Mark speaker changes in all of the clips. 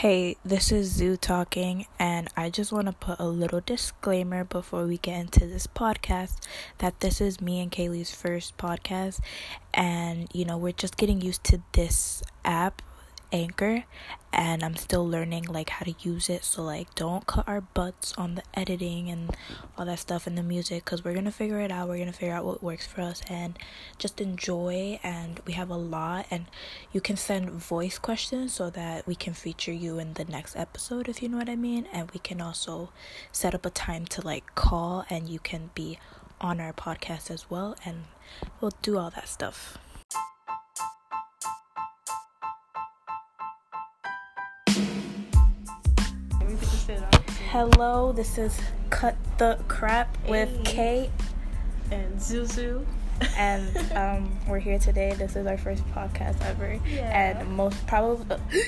Speaker 1: Hey, this is Zoo talking, and I just want to put a little disclaimer before we get into this podcast that this is me and Kaylee's first podcast, and you know, we're just getting used to this app Anchor and I'm still learning like how to use it so like don't cut our butts on the editing and all that stuff and the music cuz we're going to figure it out. We're going to figure out what works for us and just enjoy and we have a lot and you can send voice questions so that we can feature you in the next episode if you know what I mean and we can also set up a time to like call and you can be on our podcast as well and we'll do all that stuff. Hello, this is Cut the Crap with
Speaker 2: Hey.
Speaker 1: Kate,
Speaker 2: and Zuzu.
Speaker 1: and um, we're here today. This is our first podcast ever,
Speaker 2: Yeah.
Speaker 1: and most probably.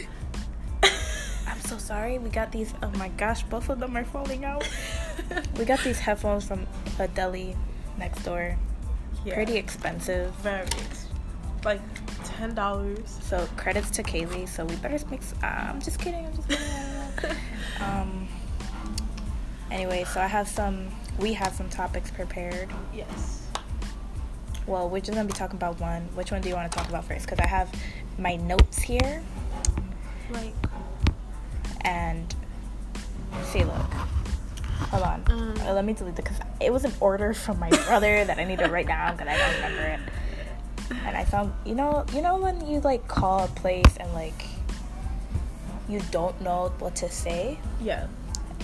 Speaker 1: I'm so sorry. We got these. Oh my gosh, both of them are falling out. we got these headphones from a deli next door.
Speaker 2: Yeah.
Speaker 1: Pretty expensive.
Speaker 2: Very ex- like ten dollars.
Speaker 1: So credits to Kaylee. So we better make. Uh, I'm just kidding. I'm just kidding. um. Anyway, so I have some. We have some topics prepared.
Speaker 2: yes.
Speaker 1: Well, we're just gonna be talking about one. Which one do you want to talk about first? Because I have my notes here,
Speaker 2: Like
Speaker 1: and see, look. Hold on.
Speaker 2: Mm.
Speaker 1: Uh, let me delete it because it was an order from my brother that I need to write down because I don't remember it. And I found, you know, you know when you like call a place and like you don't know what to say,
Speaker 2: yeah.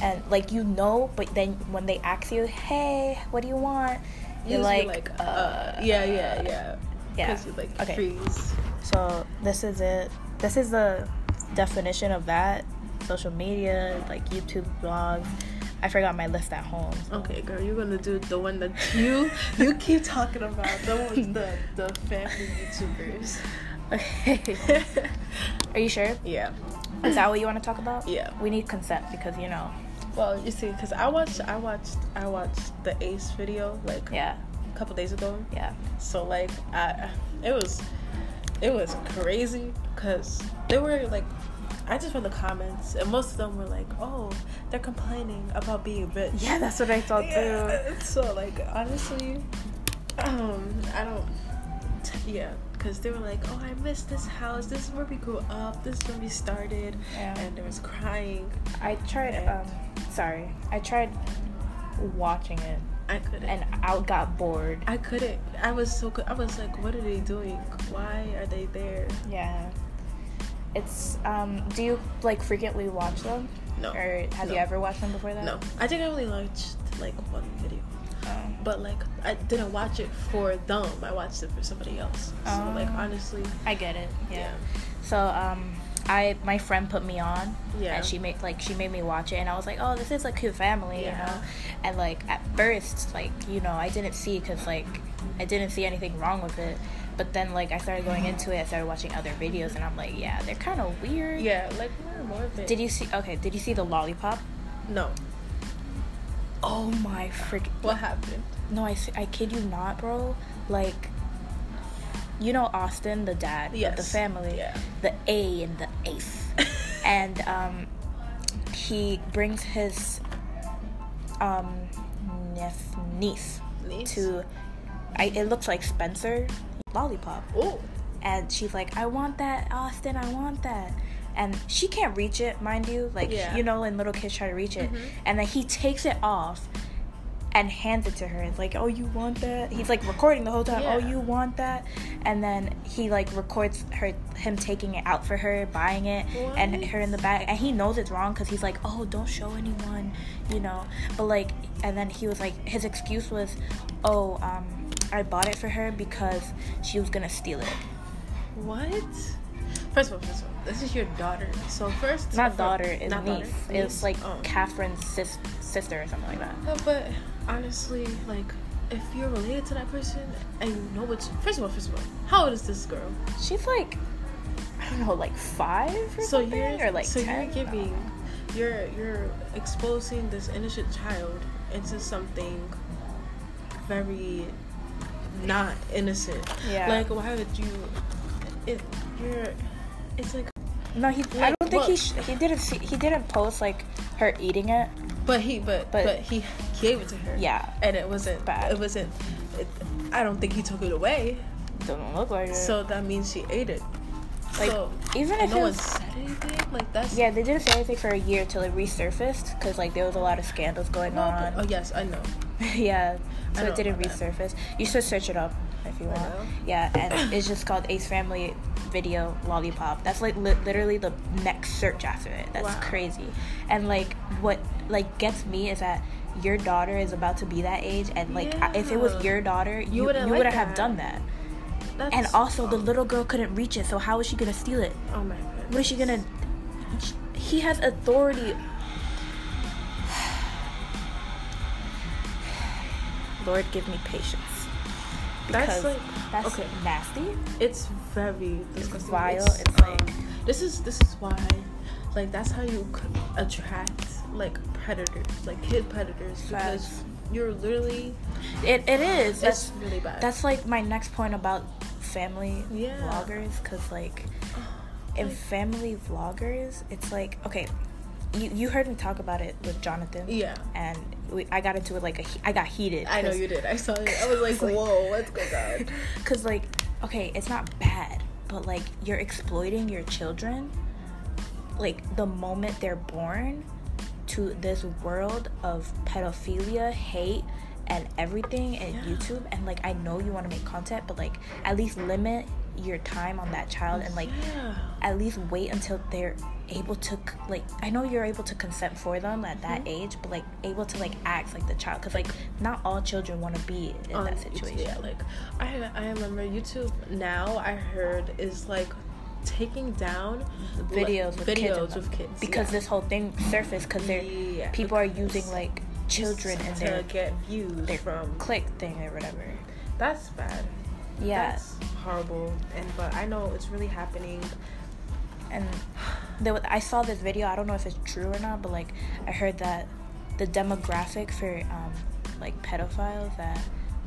Speaker 1: And like you know, but then when they ask you, "Hey, what do you want?" You're
Speaker 2: Usually,
Speaker 1: like,
Speaker 2: uh, yeah, yeah, yeah.
Speaker 1: Yeah.
Speaker 2: Because you like
Speaker 1: Okay.
Speaker 2: freeze.
Speaker 1: So this is it. This is the definition of that. Social media, like YouTube blogs. I forgot my list at home. so-
Speaker 2: Okay, girl, you're gonna do the one that you you keep talking about. The ones the the family YouTubers.
Speaker 1: Okay. Are you sure?
Speaker 2: yeah.
Speaker 1: Is that what you want to talk about?
Speaker 2: Yeah.
Speaker 1: We need consent because you know.
Speaker 2: Well, you see, because I watched I watched I watched the Ace video like
Speaker 1: Yeah.
Speaker 2: a couple days ago.
Speaker 1: Yeah.
Speaker 2: So like I it was it was crazy because they were like I just read the comments and most of them were like, oh, they're complaining about being rich.
Speaker 1: Yeah, that's what I thought too.
Speaker 2: Yeah. So like honestly, um, I don't. Yeah, because they were like, oh, I miss this house. This is where we grew up. This is where we started.
Speaker 1: Yeah.
Speaker 2: And there was crying.
Speaker 1: I tried.
Speaker 2: And-
Speaker 1: Um, sorry. I tried watching it
Speaker 2: I couldn't.
Speaker 1: and I got bored.
Speaker 2: I couldn't. I was so. I was like, what are they doing? Why are they there?
Speaker 1: Yeah. It's um. Do you like frequently watch them?
Speaker 2: No.
Speaker 1: Or have you ever watched them before that?
Speaker 2: No, I think I only watched like one video,
Speaker 1: Um,
Speaker 2: but like I didn't watch it for them. I watched it for somebody else. So like
Speaker 1: Oh.
Speaker 2: honestly,
Speaker 1: I get it. Yeah.
Speaker 2: Yeah.
Speaker 1: So um, I my friend put me on.
Speaker 2: Yeah.
Speaker 1: And she made like she made me watch it, and I was like, oh, this is a cute family, you know. And like at first, like you know, I didn't see because like I didn't see anything wrong with it. But then like I started going into it, I started watching other videos, and I'm like, yeah, they're kind of weird.
Speaker 2: yeah, like more more of it.
Speaker 1: Did you see? Okay. Did you see the lollipop?
Speaker 2: No.
Speaker 1: Oh my freaking!
Speaker 2: What happened?
Speaker 1: No, I I kid you not, bro. Like, you know Austin, the dad of the family,
Speaker 2: Yeah.
Speaker 1: the A and the ace, and um, he brings his um niece,
Speaker 2: Niece?
Speaker 1: to, I it looks like Spencer lollipop,
Speaker 2: Oh.
Speaker 1: and she's like, I want that, Austin, I want that. And she can't reach it, mind you. Like
Speaker 2: Yeah.
Speaker 1: you know, when little kids try to reach it,
Speaker 2: Mhm.
Speaker 1: and then he takes it off and hands it to her. It's like, oh, you want that? He's like recording the whole time. Oh, you want that? And then he like records her, him taking it out for her, buying it, and her in the back. And he knows it's wrong because he's like, oh, don't show anyone, you know. But like, and then he was like, his excuse was, oh, um, I bought it for her because she was gonna steal it.
Speaker 2: What? First of all, first of all, this is your daughter. So first,
Speaker 1: Not daughter, it's niece.
Speaker 2: daughter,
Speaker 1: It's like
Speaker 2: Oh.
Speaker 1: Catherine's sis- sister or something like that.
Speaker 2: No, but honestly, like, if you're related to that person and you know what's first of all, first of all, how old is this girl?
Speaker 1: She's like, I don't know, like five or
Speaker 2: So
Speaker 1: something,
Speaker 2: you're
Speaker 1: or like
Speaker 2: so
Speaker 1: 10?
Speaker 2: you're giving, you're you're exposing this innocent child into something very not innocent.
Speaker 1: Yeah.
Speaker 2: Like, why would you? It you're. It's like
Speaker 1: No, he. I don't think
Speaker 2: Well-
Speaker 1: he sh- he didn't see, he didn't post like her eating it.
Speaker 2: But he, but,
Speaker 1: But-
Speaker 2: but he gave it to her.
Speaker 1: Yeah.
Speaker 2: and it wasn't
Speaker 1: Bad.
Speaker 2: It wasn't. It, I don't think he took it away.
Speaker 1: Doesn't look like it.
Speaker 2: So that means she ate it.
Speaker 1: Like,
Speaker 2: so,
Speaker 1: even if
Speaker 2: no one said anything, like that's
Speaker 1: yeah, they didn't say anything for a year till it resurfaced because like there was a lot of scandals going
Speaker 2: Well,
Speaker 1: on.
Speaker 2: Oh yes, I know.
Speaker 1: yeah, so it didn't
Speaker 2: about that.
Speaker 1: resurface. You should search it up if you want. Yeah, and it's just called Ace Family Video Lollipop. That's like li- literally the next search after it. That's
Speaker 2: Wow.
Speaker 1: crazy. And like what like gets me is that your daughter is about to be that age, and like I- if it was your daughter, you you
Speaker 2: wouldn't like
Speaker 1: have done that.
Speaker 2: That's,
Speaker 1: And also, the little girl couldn't reach it, so how is she gonna steal it?
Speaker 2: oh my god.
Speaker 1: What is she gonna? He has authority. Lord, give me patience.
Speaker 2: That's like-
Speaker 1: that's
Speaker 2: okay.
Speaker 1: nasty.
Speaker 2: It's very disgusting.
Speaker 1: vile, it's like- um,
Speaker 2: this is this is why, like that's how you attract like predators, like kid predators, because you're literally
Speaker 1: It it is.
Speaker 2: it's
Speaker 1: That's
Speaker 2: really bad.
Speaker 1: that's like my next point about family
Speaker 2: Yeah.
Speaker 1: vloggers, because like in
Speaker 2: Like-
Speaker 1: family vloggers, it's like okay, you you heard me talk about it with Jonathan.
Speaker 2: yeah.
Speaker 1: And we, I got into it like a, I got heated.
Speaker 2: I know you did. I saw it. I was like,
Speaker 1: Like-
Speaker 2: whoa, what's going on?
Speaker 1: Cause like, okay, it's not bad, but like you're exploiting your children, like the moment they're born, to this world of pedophilia, hate, and everything and
Speaker 2: Yeah.
Speaker 1: YouTube. And like, I know you want to make content, but like, at least limit your time on that child and like,
Speaker 2: yeah.
Speaker 1: At least wait until they're able to like i know you're able to consent for them at that
Speaker 2: Mm-hmm.
Speaker 1: age but like able to like act like the child because like not all children want to be in
Speaker 2: on
Speaker 1: that situation
Speaker 2: Yeah, like I I remember YouTube now I heard is like taking down
Speaker 1: videos with kids
Speaker 2: videos
Speaker 1: them.
Speaker 2: with kids
Speaker 1: because
Speaker 2: yeah.
Speaker 1: this whole thing surfaced because they're
Speaker 2: Yeah,
Speaker 1: people are using like children
Speaker 2: to
Speaker 1: their
Speaker 2: get views
Speaker 1: their
Speaker 2: from
Speaker 1: click thing or whatever
Speaker 2: that's bad.
Speaker 1: yeah
Speaker 2: That's horrible. And but I know it's really happening.
Speaker 1: And there was, i saw this video i don't know if it's true or not but like i heard that the demographic for um like pedophiles that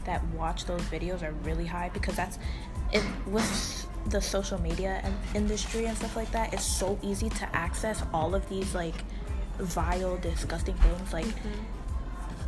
Speaker 1: that watch those videos are really high because that's it with the social media and industry and stuff like that it's so easy to access all of these like vile disgusting things like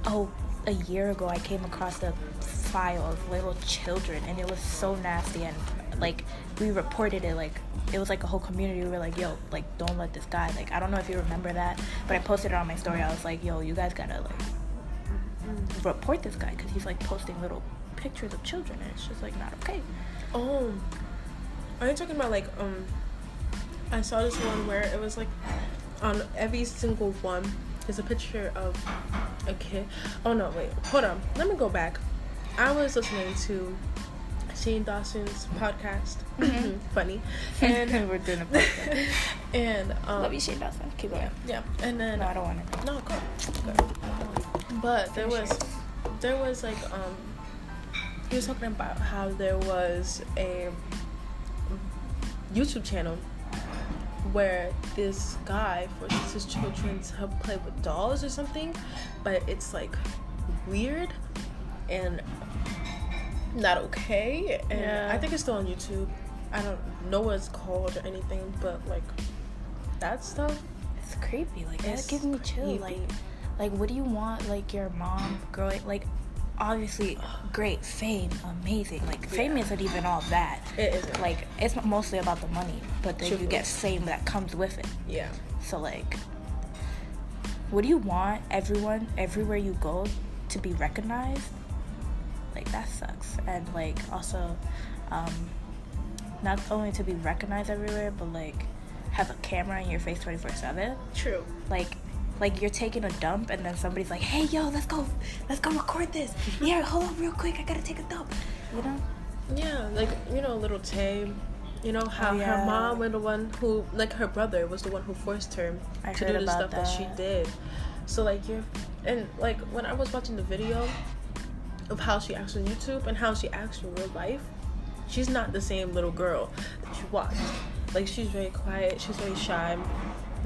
Speaker 1: oh a year ago i came across a file of little children and it was so nasty and like we reported it like it was like a whole community we were like yo like don't let this guy like i don't know if you remember that but i posted it on my story i was like yo you guys gotta like report this guy because he's like posting little pictures of children and it's just like not okay
Speaker 2: Oh, are you talking about like um? I saw this one where it was like on every single one is a picture of a kid. Oh no, wait, hold on. Let me go back. I was listening to Shane Dawson's podcast. Funny, and
Speaker 1: we're doing a podcast.
Speaker 2: And um,
Speaker 1: love you shane dawson. Keep going.
Speaker 2: Yeah, and then
Speaker 1: no i don't want it
Speaker 2: no, go, go. But there
Speaker 1: Finish
Speaker 2: was, there was like um, he was talking about how there was a YouTube channel where this guy forces his children to play with dolls or something, but it's like weird and not okay. And
Speaker 1: Yeah.
Speaker 2: I think it's still on YouTube. I don't know what it's called or anything, but like that stuff.
Speaker 1: it's creepy like that gives me chill
Speaker 2: creepy.
Speaker 1: like like what do you want like your mom growing like obviously great fame amazing like fame
Speaker 2: Yeah.
Speaker 1: isn't even all that
Speaker 2: It isn't
Speaker 1: like it's mostly about the money but then you get fame that comes with it
Speaker 2: yeah.
Speaker 1: so like what do you want everyone everywhere you go to be recognized like that sucks and like also um not only to be recognized everywhere but like have a camera in your face 24 7
Speaker 2: True.
Speaker 1: like like you're taking a dump and then somebody's like hey yo let's go let's go record this yeah hold on real quick i gotta take a dump you know
Speaker 2: Yeah, like you know, a Lil Tay. You know how
Speaker 1: Oh, yeah.
Speaker 2: her mom was the one who, like her brother, was the one who forced her
Speaker 1: I
Speaker 2: to do the stuff that. she did. So like you're, and like when I was watching the video of how she acts on YouTube and how she acts in real life, she's not the same little girl that you watched. Like she's very quiet, she's very shy,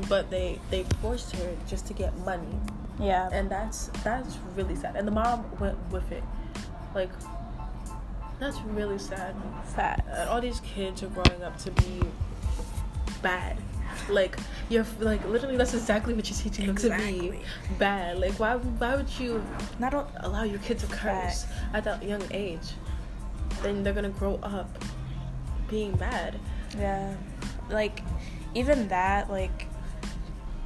Speaker 2: but they they forced her just to get money.
Speaker 1: Yeah.
Speaker 2: And that's that's really sad. And the mom went with it. Like that's really sad.
Speaker 1: Sad.
Speaker 2: and all these kids are growing up to be bad Like you're like literally that's exactly what you're teaching them to be bad. Like why why would you
Speaker 1: Not all,
Speaker 2: allow your kid to curse
Speaker 1: Facts.
Speaker 2: at that young age? Then they're gonna grow up being bad.
Speaker 1: Yeah. Like, even that, like,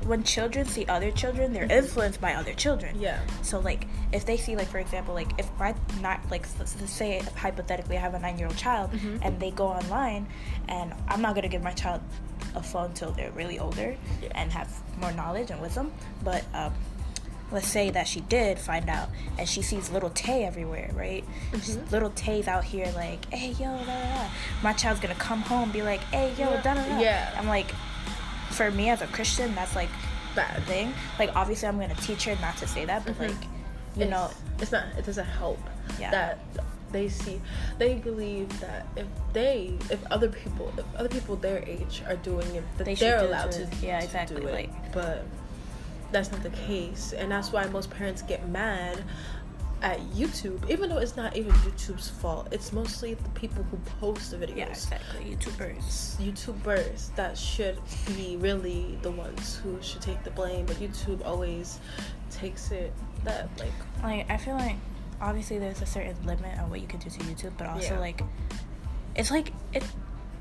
Speaker 1: when children see other children, they're influenced by other children.
Speaker 2: Yeah.
Speaker 1: So, like, if they see, like, for example, like, if I not, like, let's let's say hypothetically I have a nine year old child
Speaker 2: Mhm.
Speaker 1: and they go online and I'm not to give my child a phone till they're really older and have more knowledge and wisdom. But, um, let's say that she did find out and she sees Lil Tay everywhere, right?
Speaker 2: Mhm.
Speaker 1: Lil Tay's out here like, hey yo, da, da, da. my child's gonna come home and be like, hey yo,
Speaker 2: Yeah.
Speaker 1: da da da.
Speaker 2: Yeah.
Speaker 1: I'm like, for me as a Christian, that's like
Speaker 2: Bad.
Speaker 1: thing. Like obviously I'm gonna teach her not to say that, but
Speaker 2: Mhm.
Speaker 1: like, you
Speaker 2: it's,
Speaker 1: know,
Speaker 2: it's not it doesn't help
Speaker 1: Yeah.
Speaker 2: that they see they believe that if they if other people if other people their age are doing it that
Speaker 1: They
Speaker 2: they
Speaker 1: should
Speaker 2: are
Speaker 1: do it
Speaker 2: allowed to
Speaker 1: Yeah,
Speaker 2: to
Speaker 1: exactly,
Speaker 2: do it.
Speaker 1: like-
Speaker 2: but that's not the case and that's why most parents get mad at YouTube even though it's not even YouTube's fault it's mostly the people who post the videos
Speaker 1: yeah, exactly. YouTubers.
Speaker 2: YouTubers that should be really the ones who should take the blame, but YouTube always takes it that like
Speaker 1: Like I feel like obviously there's a certain limit on what you can do to YouTube, but also
Speaker 2: Yeah.
Speaker 1: like it's like it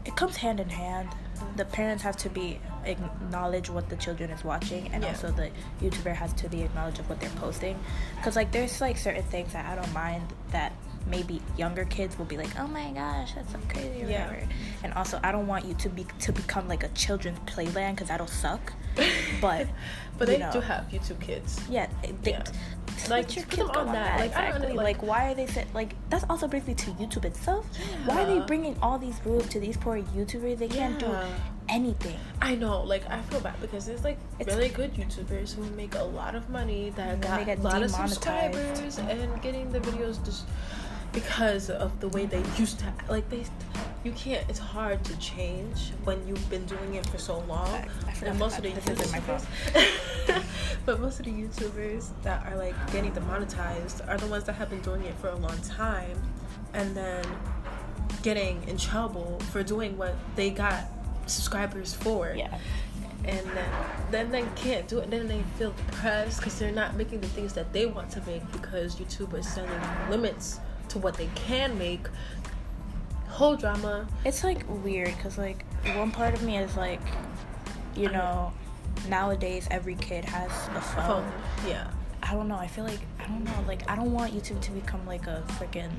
Speaker 1: it comes hand in hand. The parents have to be acknowledge what the children is watching, and
Speaker 2: Yeah.
Speaker 1: also the YouTuber has to be acknowledge of what they're posting. Cause like there's like certain things that I don't mind that maybe younger kids will be like, oh my gosh, that's so crazy or
Speaker 2: Yeah.
Speaker 1: whatever. And also I don't want you to be to become like a children's playland because that'll suck. But
Speaker 2: but they
Speaker 1: know.
Speaker 2: do have YouTube kids.
Speaker 1: Yeah, they,
Speaker 2: Yeah.
Speaker 1: Like your kids
Speaker 2: on
Speaker 1: on
Speaker 2: that. Like,
Speaker 1: exactly. Like,
Speaker 2: like-
Speaker 1: why are they like that's also brings me to YouTube itself. Why are they bringing all these rules to these poor YouTubers? They can't do anything.
Speaker 2: I know, like I feel bad because there's like
Speaker 1: It's-
Speaker 2: really good YouTubers who make a lot of money that got a lot of subscribers and getting the videos just because of the way they used to like they you can't it's hard to change when you've been doing it for so long
Speaker 1: Facts. I
Speaker 2: and most of the
Speaker 1: cut- this is in my
Speaker 2: YouTubers but most of the YouTubers that are like getting demonetized are the ones that have been doing it for a long time and then getting in trouble for doing what they got subscribers for
Speaker 1: Yeah.
Speaker 2: and then then they can't do it. Then they feel depressed because they're not making the things that they want to make because YouTube is setting limits to what they can make. Whole drama.
Speaker 1: It's like weird because like one part of me is like, you know, nowadays every kid has a phone.
Speaker 2: Phone. Yeah.
Speaker 1: I don't know. I feel like I don't know. Like I don't want YouTube to become like a freaking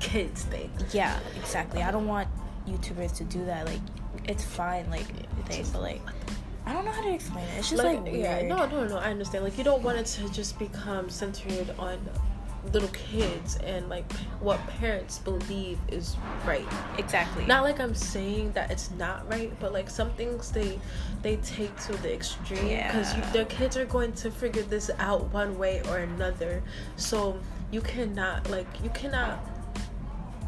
Speaker 2: Kids thing.
Speaker 1: yeah. Exactly. I don't want YouTubers to do that. Like it's fine. Like they but like I don't know how to explain it. It's just like, weird.
Speaker 2: yeah, no, no, no. I understand. Like you don't want it to just become centered on little kids and like what parents believe is right.
Speaker 1: Exactly.
Speaker 2: not like I'm saying that it's not right, but like some things they they take to the extreme because
Speaker 1: Yeah.
Speaker 2: their kids are going to figure this out one way or another. So you cannot like you cannot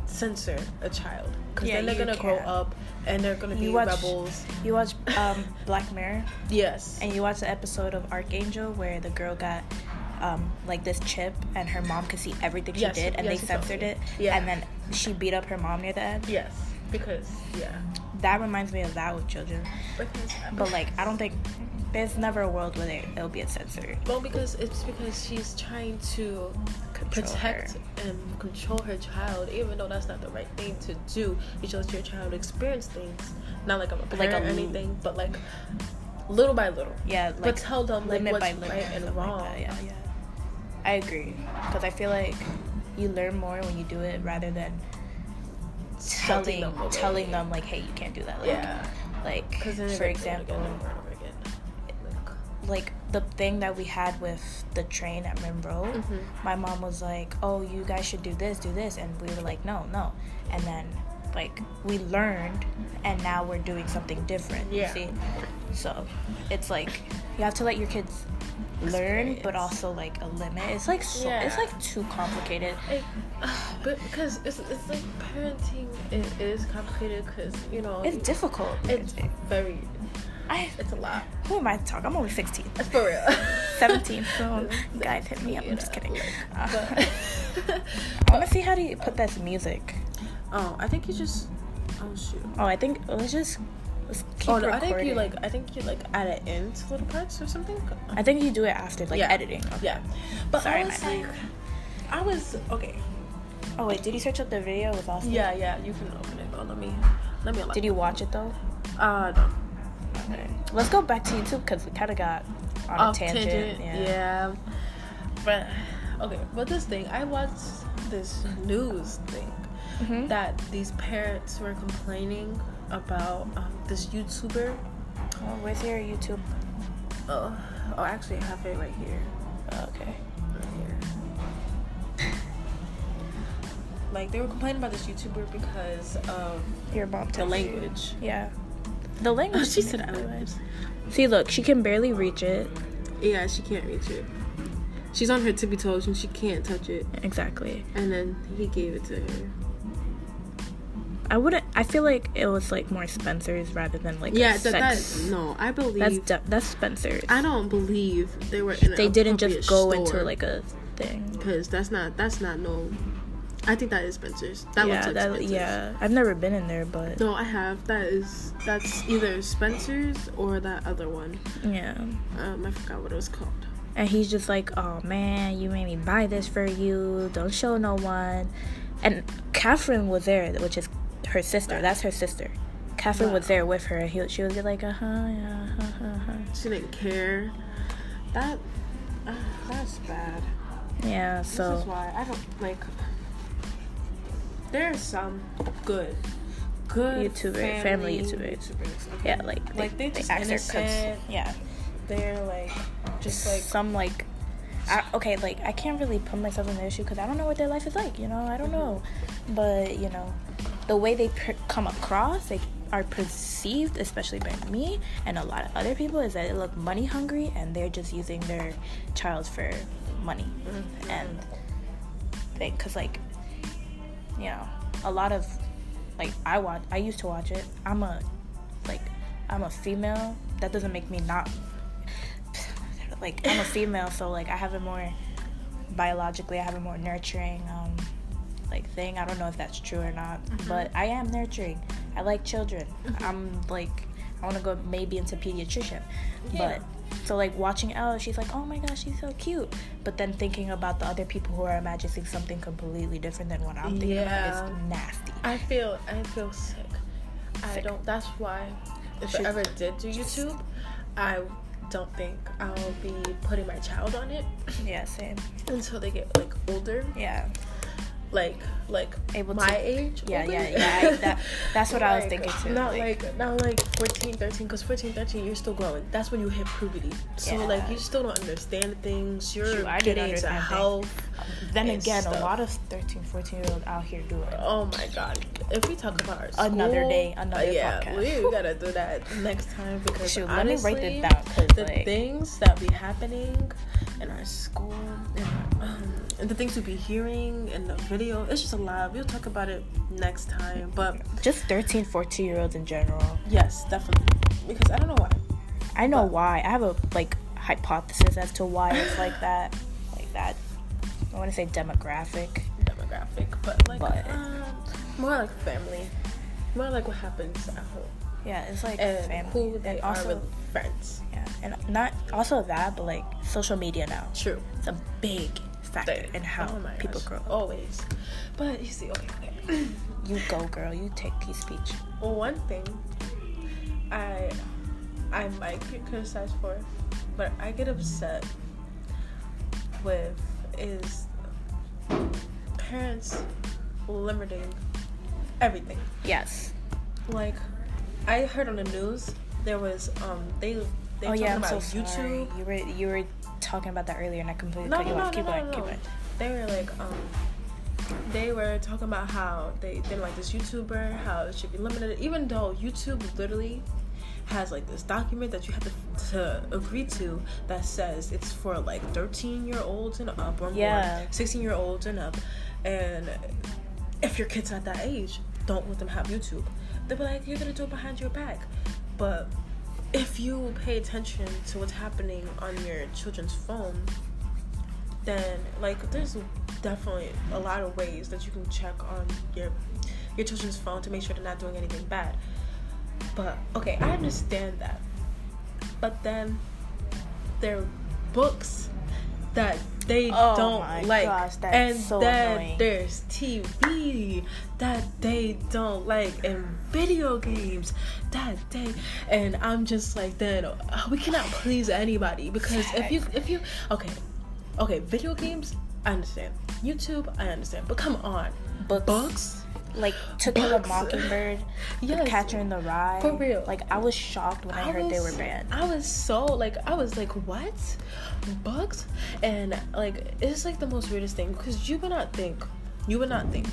Speaker 2: censor a child because
Speaker 1: Yeah,
Speaker 2: then they're gonna grow
Speaker 1: can't.
Speaker 2: up and they're gonna be
Speaker 1: You watch-
Speaker 2: rebels.
Speaker 1: You watch um, Black Mirror
Speaker 2: Yes.
Speaker 1: and you watch the episode of Arkangel where the girl got um, like this chip and her mom could see everything she
Speaker 2: Yes,
Speaker 1: did and
Speaker 2: yes,
Speaker 1: they censored it
Speaker 2: Yeah.
Speaker 1: and then she beat up her mom near the end.
Speaker 2: yes, because yeah,
Speaker 1: That reminds me of that with children.
Speaker 2: because
Speaker 1: But like I don't think there's never a world where it'll be a censored.
Speaker 2: well because it's because she's trying to
Speaker 1: Control
Speaker 2: protect
Speaker 1: her.
Speaker 2: and control her child, even though that's not the right thing to do. You just let your child experience things, not like I'm a
Speaker 1: Like
Speaker 2: parent
Speaker 1: a
Speaker 2: or anything, but like little by little.
Speaker 1: Yeah, like
Speaker 2: but tell them like what's
Speaker 1: by limit
Speaker 2: right and
Speaker 1: something like
Speaker 2: wrong.
Speaker 1: that. Yeah, yeah. I agree because I feel like you learn more when you do it rather than telling
Speaker 2: them
Speaker 1: telling them like, hey, you can't do that. Like,
Speaker 2: Yeah,
Speaker 1: like for
Speaker 2: they're gonna do it
Speaker 1: example,
Speaker 2: again over over again. Like,
Speaker 1: like the thing that we had with the train at Monroe,
Speaker 2: Mhm.
Speaker 1: my mom was like, "Oh, you guys should do this, do this," and we were like, "No, no," and then like we learned, and now we're doing something different. you
Speaker 2: Yeah.
Speaker 1: see, so it's like you have to let your kids learn, but also like a limit. It's like so, it's like too complicated.
Speaker 2: It, but because it's, it's like parenting it is complicated because you know
Speaker 1: It's difficult.
Speaker 2: it's very
Speaker 1: I
Speaker 2: it's a lot
Speaker 1: who am I to talk? I'm only 16.
Speaker 2: It's for real
Speaker 1: 17 soon. Guys, hit me up. I'm just kidding.
Speaker 2: like,
Speaker 1: Uh,
Speaker 2: but-
Speaker 1: I want to see how do you put this music.
Speaker 2: oh I think you just oh shoot
Speaker 1: Oh, I think let's just Let's keep
Speaker 2: Oh no, I think you like I think you like add it into little parts or something.
Speaker 1: I think you do it after like
Speaker 2: Yeah.
Speaker 1: editing. Okay.
Speaker 2: Yeah, but
Speaker 1: Sorry,
Speaker 2: I was
Speaker 1: my
Speaker 2: like, I was okay.
Speaker 1: Oh wait, did you search up the video? with was awesome.
Speaker 2: Yeah, yeah, you can open it. Oh, let me let me. Allow
Speaker 1: Did you watch it though?
Speaker 2: Uh, no.
Speaker 1: Okay. Let's go back to YouTube because we kind of got on
Speaker 2: Off
Speaker 1: a tangent.
Speaker 2: Yeah.
Speaker 1: Yeah.
Speaker 2: But okay, but this thing, I watched this news thing
Speaker 1: Mhm.
Speaker 2: that these parents were complaining about um, this YouTuber.
Speaker 1: Oh, where's your YouTube?
Speaker 2: Oh, oh, actually, I have it right here.
Speaker 1: Oh, okay.
Speaker 2: Right here. Like they were complaining about this YouTuber because of
Speaker 1: Your mom.
Speaker 2: the
Speaker 1: texted you.
Speaker 2: language.
Speaker 1: Yeah. The language.
Speaker 2: she said I was.
Speaker 1: See, look, she can barely reach it.
Speaker 2: Yeah, she can't reach it. She's on her tippy toes and she can't touch it.
Speaker 1: Exactly.
Speaker 2: And then he gave it to her.
Speaker 1: I wouldn't. I feel like it was like more Spencer's rather than like
Speaker 2: yeah, that, that no, I believe
Speaker 1: that's de- that's Spencer's.
Speaker 2: I don't believe they were. In
Speaker 1: they didn't just go
Speaker 2: store,
Speaker 1: into like a thing.
Speaker 2: because that's not that's not no. I think that is Spencer's. That
Speaker 1: yeah,
Speaker 2: looks like
Speaker 1: that,
Speaker 2: Spencer's.
Speaker 1: yeah. I've never been in there, but
Speaker 2: No, I have. That is that's either Spencer's or that other one.
Speaker 1: yeah.
Speaker 2: Um, I forgot what it was called.
Speaker 1: And he's just like, "Oh man, you made me buy this for you. Don't show no one." And Catherine was there, which is her sister. That's her sister. Catherine was there with her. He, she was like, "Uh huh, yeah, uh huh, uh huh."
Speaker 2: She didn't care. That uh, that's bad.
Speaker 1: Yeah.
Speaker 2: So This is why I don't like. There's some good, good
Speaker 1: YouTuber- family YouTubers.
Speaker 2: YouTubers.
Speaker 1: yeah, like
Speaker 2: like they,
Speaker 1: they
Speaker 2: just
Speaker 1: act their cuts.
Speaker 2: innocent.
Speaker 1: Yeah.
Speaker 2: They're like just like
Speaker 1: some like I, okay like i can't really put myself in their shoe because i don't know what their life is like you know? I don't mm-hmm. know. But you know the way they per- come across they are perceived especially by me and a lot of other people is that they look money hungry and they're just using their child for money. Mm-hmm. And they because like you know a lot of like i watch i used to watch it. I'm a like i'm a female. That doesn't make me not like i'm a female so like i have a more biologically i have a more nurturing um like thing i don't know if that's true or not but i am nurturing i like children i'm like i want to go maybe into pediatrician
Speaker 2: Yeah.
Speaker 1: but so like watching Elle, she's like, oh my gosh, she's so cute. But then thinking about the other people who are imagining something completely different than what I'm thinking
Speaker 2: Yeah.
Speaker 1: about is nasty.
Speaker 2: I feel I feel sick. I don't. That's why if I ever did do YouTube, I don't think I'll be putting my child on it
Speaker 1: Yeah, same.
Speaker 2: until they get like older,
Speaker 1: Yeah.
Speaker 2: Like like
Speaker 1: Able
Speaker 2: my
Speaker 1: to-
Speaker 2: age.
Speaker 1: Yeah,
Speaker 2: older.
Speaker 1: yeah, yeah. I, that, that's what I was thinking too.
Speaker 2: Not
Speaker 1: like-
Speaker 2: like, not like 14, 13, because 14, 13, you're still growing. That's when you hit puberty. So
Speaker 1: Yeah.
Speaker 2: like you still don't understand things. You're
Speaker 1: Shoot,
Speaker 2: getting into
Speaker 1: things.
Speaker 2: health.
Speaker 1: then again,
Speaker 2: stuff.
Speaker 1: a lot of 13, 14 year olds out here do it.
Speaker 2: Oh my god! If we talk about our school,
Speaker 1: Another day, another
Speaker 2: uh, yeah,
Speaker 1: podcast.
Speaker 2: we gotta do that next time because
Speaker 1: Shoot,
Speaker 2: honestly,
Speaker 1: let me write this down.
Speaker 2: the
Speaker 1: like,
Speaker 2: things that be happening in our school and, um, and the things we be hearing in the video, it's just a lot. We'll talk about it next time. But
Speaker 1: just 13, 14 year olds in general.
Speaker 2: yes, definitely because I don't know why.
Speaker 1: I know
Speaker 2: But-
Speaker 1: why. I have a like hypothesis as to why it's like that. Like that. I want to say demographic.
Speaker 2: demographic, but like
Speaker 1: But-
Speaker 2: um, more like family, more like what happens at home
Speaker 1: Yeah, it's like
Speaker 2: and
Speaker 1: family.
Speaker 2: who they
Speaker 1: and
Speaker 2: are
Speaker 1: also,
Speaker 2: with friends.
Speaker 1: yeah, and not also that, but like social media now.
Speaker 2: True.
Speaker 1: It's a big factor
Speaker 2: thing.
Speaker 1: in how
Speaker 2: Oh
Speaker 1: people
Speaker 2: gosh,
Speaker 1: grow. up.
Speaker 2: Always. But you see, okay, okay.
Speaker 1: You go, girl. You take key speech.
Speaker 2: well, one thing I I might get criticized for, but I get upset with is parents limiting everything.
Speaker 1: Yes.
Speaker 2: Like I heard on the news there was um they they
Speaker 1: oh
Speaker 2: talking
Speaker 1: yeah, I'm
Speaker 2: about
Speaker 1: so sorry. You were you were talking about that earlier, and I completely
Speaker 2: No,
Speaker 1: cut
Speaker 2: no,
Speaker 1: you
Speaker 2: no,
Speaker 1: off.
Speaker 2: no,
Speaker 1: Keep going. Keep going.
Speaker 2: They were like, um, they were talking about how they didn't like this YouTuber, how it should be limited, even though YouTube literally has like this document that you have to, to agree to that says it's for like 13 year olds and up or
Speaker 1: Yeah.
Speaker 2: more, 16 year olds and up, and if your kid's are at that age, don't let them have YouTube. They'll be like, you're gonna do it behind your back, but if you pay attention to what's happening on your children's phone, then like there's definitely a lot of ways that you can check on your your children's phone to make sure they're not doing anything bad. But okay, I understand that. But then there are books that they
Speaker 1: Oh
Speaker 2: don't like.
Speaker 1: gosh,
Speaker 2: and
Speaker 1: so
Speaker 2: then
Speaker 1: annoying.
Speaker 2: there's TV that they don't like and video games that they and I'm just like then uh, we cannot please anybody because if you if you okay okay video games I understand YouTube I understand but come on
Speaker 1: Books.
Speaker 2: books
Speaker 1: Like To Kill a. Mockingbird,
Speaker 2: Yes.
Speaker 1: Catcher in the Rye.
Speaker 2: For real.
Speaker 1: Like I was shocked when I, heard they were banned.
Speaker 2: I was so like I was like what books and like it's like the most weirdest thing because you would not think you would not think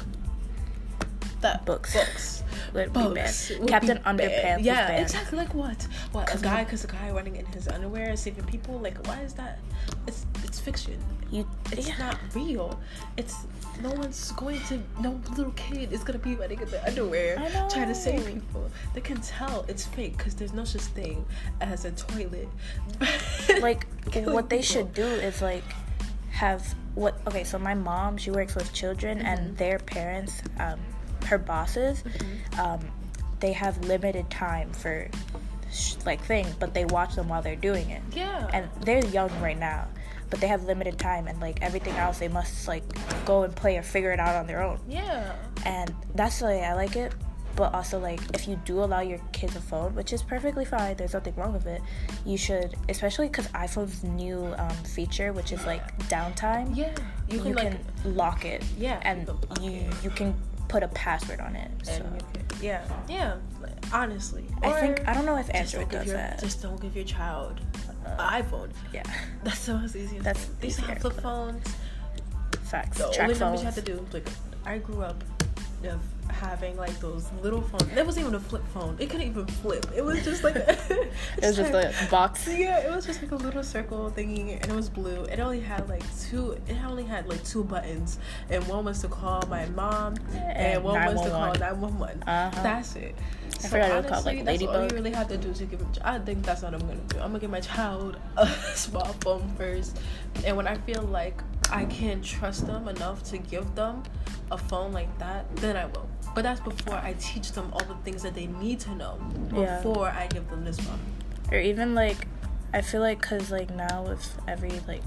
Speaker 2: that
Speaker 1: Books.
Speaker 2: books
Speaker 1: Would be
Speaker 2: books
Speaker 1: banned. Captain
Speaker 2: be
Speaker 1: Underpants
Speaker 2: banned. yeah
Speaker 1: banned.
Speaker 2: exactly like what what a guy because a guy running in his underwear saving people like why is that it's it's fiction
Speaker 1: You,
Speaker 2: it's
Speaker 1: yeah.
Speaker 2: not real it's no one's going to no little kid is gonna be running in their underwear trying to save people they can tell it's fake because there's no such thing as a toilet
Speaker 1: like what they
Speaker 2: people.
Speaker 1: should do is like have what okay so my mom she works with children
Speaker 2: Mm-hmm.
Speaker 1: and their parents um her bosses
Speaker 2: Mm-hmm.
Speaker 1: um they have limited time for sh- like things but they watch them while they're doing it
Speaker 2: yeah
Speaker 1: and they're young right now but they have limited time and like everything else they must like go and play or figure it out on their own
Speaker 2: yeah
Speaker 1: and that's the way I like it. But also, like, if you do allow your kids a phone, which is perfectly fine, there's nothing wrong with it. You should, especially because iPhone's new um, feature, which is like downtime.
Speaker 2: yeah you
Speaker 1: you
Speaker 2: can
Speaker 1: can,
Speaker 2: like
Speaker 1: lock it.
Speaker 2: Yeah,
Speaker 1: and
Speaker 2: you can
Speaker 1: you you can put a password on it. So
Speaker 2: can, yeah yeah honestly
Speaker 1: I think I don't know if Android does
Speaker 2: your,
Speaker 1: that.
Speaker 2: just don't give your child
Speaker 1: Uh,
Speaker 2: iphone
Speaker 1: yeah,
Speaker 2: that's the most easiest
Speaker 1: That's
Speaker 2: thing. used
Speaker 1: easier.
Speaker 2: flip phones
Speaker 1: facts.
Speaker 2: the
Speaker 1: Track
Speaker 2: only numbers you had to do like i grew up of having like those little phones that wasn't even a flip phone it couldn't even flip it was just like
Speaker 1: It was just
Speaker 2: like-
Speaker 1: a box.
Speaker 2: yeah, it was just like a little circle thingy, and it was blue. It only had like two. It only had like two buttons, and one was to call my mom, and, one was to call
Speaker 1: 911.
Speaker 2: nine one one.
Speaker 1: Uh-huh.
Speaker 2: That's it.
Speaker 1: I forgot it was called, like,
Speaker 2: that's all you really have to do to give. I think that's what I'm gonna do. I'm gonna give my child a small phone first, and when I feel like I can't trust them enough to give them a phone like that, then I will. But that's before I teach them all the things that they need to know
Speaker 1: Yeah.
Speaker 2: before I give them this phone.
Speaker 1: or even like i feel like because like now with every like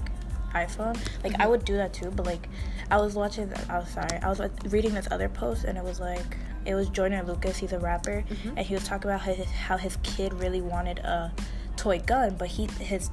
Speaker 1: iphone like i would do that too but like i was watching i was sorry i was reading this other post and it was like it was joyner lucas he's a rapper
Speaker 2: Mhm.
Speaker 1: and he was talking about his, how his kid really wanted a toy gun but he his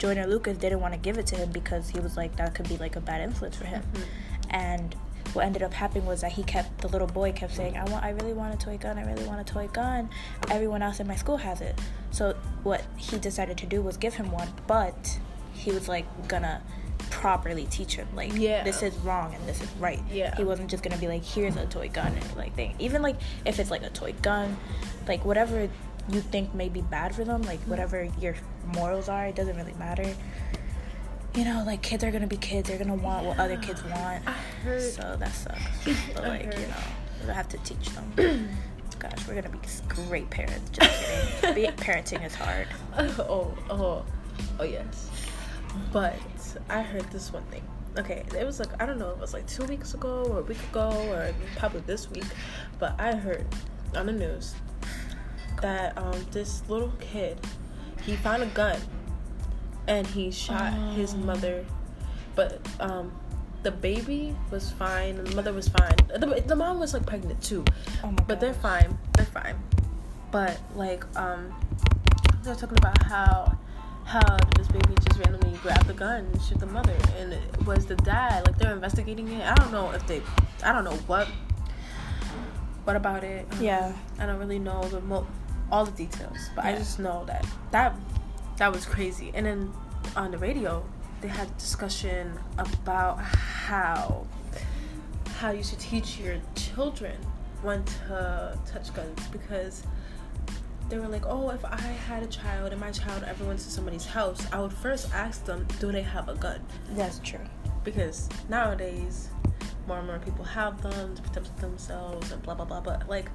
Speaker 1: joyner lucas didn't want to give it to him because he was like that could be like a bad influence for him. Mm-hmm. And what ended up happening was that he kept the little boy kept saying i want i really want a toy gun i really want a toy gun. Everyone else in my school has it. So what he decided to do was give him one but he was like gonna properly teach him like
Speaker 2: Yeah.
Speaker 1: this is wrong and this is right.
Speaker 2: Yeah.
Speaker 1: he wasn't just gonna be like here's a toy gun and like thing. Even like if it's like a toy gun like whatever you think may be bad for them like mm-hmm. whatever your morals are it doesn't really matter. You know like kids are gonna be kids they're gonna want what other kids want. So that sucks. But like you know we have to teach them. Gosh we're gonna be great parents just kidding. Parenting is hard.
Speaker 2: Oh, oh, oh, yes. But I heard this one thing. Okay, it was like I don't know, it was like two weeks ago or a week ago or probably this week, but I heard on the news that um this little kid he found a gun and he shot his
Speaker 1: Oh.
Speaker 2: mother, but um the baby was fine, the mother was fine. The, the mom was like pregnant too.
Speaker 1: oh
Speaker 2: But they're fine. They're fine. But like, um, they're talking about how how this baby just randomly grabbed the gun and shoot the mother, and it was the dad. Like they're investigating it. I don't know if they, I don't know what, what about it. Um,
Speaker 1: Yeah.
Speaker 2: I don't really know the mo- all the details, but I just know that that that was crazy. And then on the radio, they had a discussion about how how you should teach your children when to touch guns because they were like, oh, if I had a child and my child ever went to somebody's house, I would first ask them, do they have a gun?
Speaker 1: that's true
Speaker 2: Because nowadays, more and more people have them to protect themselves and blah blah blah. But like,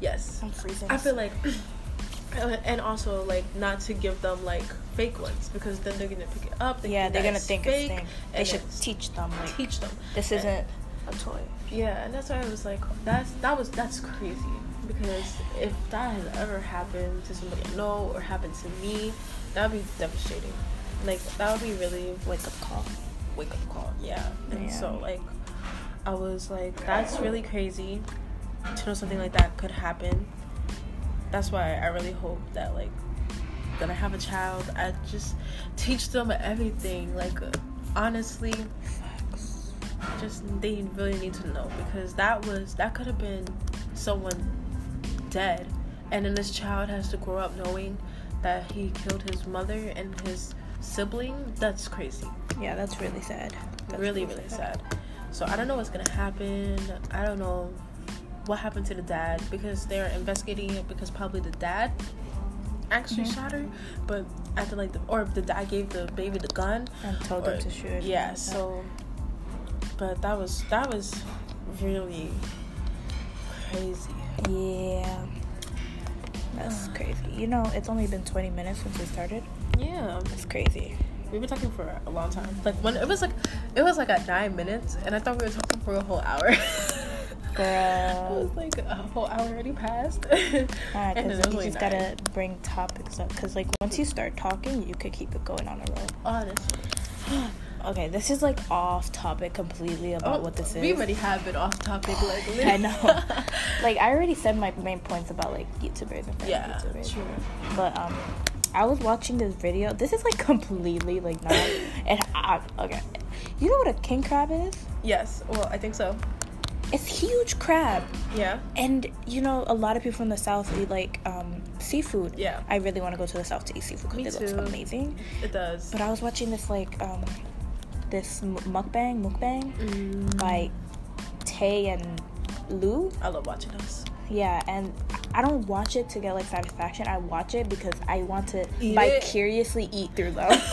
Speaker 2: yes,
Speaker 1: i'm freezing
Speaker 2: I feel like, and also like not to give them like fake ones because then they're gonna pick it up. They
Speaker 1: yeah they're gonna
Speaker 2: it's
Speaker 1: think
Speaker 2: fake,
Speaker 1: it's thing they should teach them like
Speaker 2: teach them.
Speaker 1: this isn't a toy
Speaker 2: Yeah, and that's why I was like, that's that was that's crazy. because if that has ever happened to somebody I know or happened to me, that would be devastating. Like that would be really
Speaker 1: Wake up call.
Speaker 2: wake up call. Yeah. And
Speaker 1: Yeah.
Speaker 2: so like I was like, that's really crazy to know something like that could happen. That's why I really hope that like when I have a child, I just teach them everything. Like honestly, just they really need to know because that was that could have been someone dead, and then this child has to grow up knowing that he killed his mother and his sibling. That's crazy
Speaker 1: Yeah, that's really sad. That's
Speaker 2: really really sad so i don't know what's gonna happen i don't know what happened to the dad because they're investigating it because probably the dad actually
Speaker 1: Mhm.
Speaker 2: shot her but after like the or the dad gave the baby the gun
Speaker 1: And told
Speaker 2: or-
Speaker 1: them to shoot.
Speaker 2: yeah
Speaker 1: like
Speaker 2: so but that was that was really crazy
Speaker 1: Yeah. That's crazy. You know, it's only been 20 minutes since we started.
Speaker 2: yeah
Speaker 1: It's crazy.
Speaker 2: we've been talking for a long time like when it was like it was like at nine minutes and i thought we were talking for a whole hour It was like a whole hour already passed.
Speaker 1: Alright, because you
Speaker 2: only
Speaker 1: just
Speaker 2: nine.
Speaker 1: gotta bring topics up. Because, like, once you start talking, you could keep it going on a roll.
Speaker 2: Honestly.
Speaker 1: Okay, this is, like, off topic completely about what this is.
Speaker 2: Oh, We already have been off topic. Like,
Speaker 1: I know. like, I already said my main points about, like, YouTubers and
Speaker 2: yeah,
Speaker 1: YouTubers.
Speaker 2: true.
Speaker 1: But, um, I was watching this video. This is, like, completely, like, not. and I, okay. You know what a king crab is?
Speaker 2: Yes. Well, I think so.
Speaker 1: It's huge crab.
Speaker 2: Yeah.
Speaker 1: And you know, a lot of people from the south eat like um, seafood.
Speaker 2: Yeah.
Speaker 1: I really want to go to the south to eat seafood because it
Speaker 2: too.
Speaker 1: looks amazing.
Speaker 2: It does.
Speaker 1: But I was watching this like um, this mukbang mukbang
Speaker 2: Mm.
Speaker 1: by Tay and Lou.
Speaker 2: I love watching those.
Speaker 1: Yeah, and I don't watch it to get like satisfaction. I watch it because I want to
Speaker 2: Eat it?
Speaker 1: vicariously eat through them.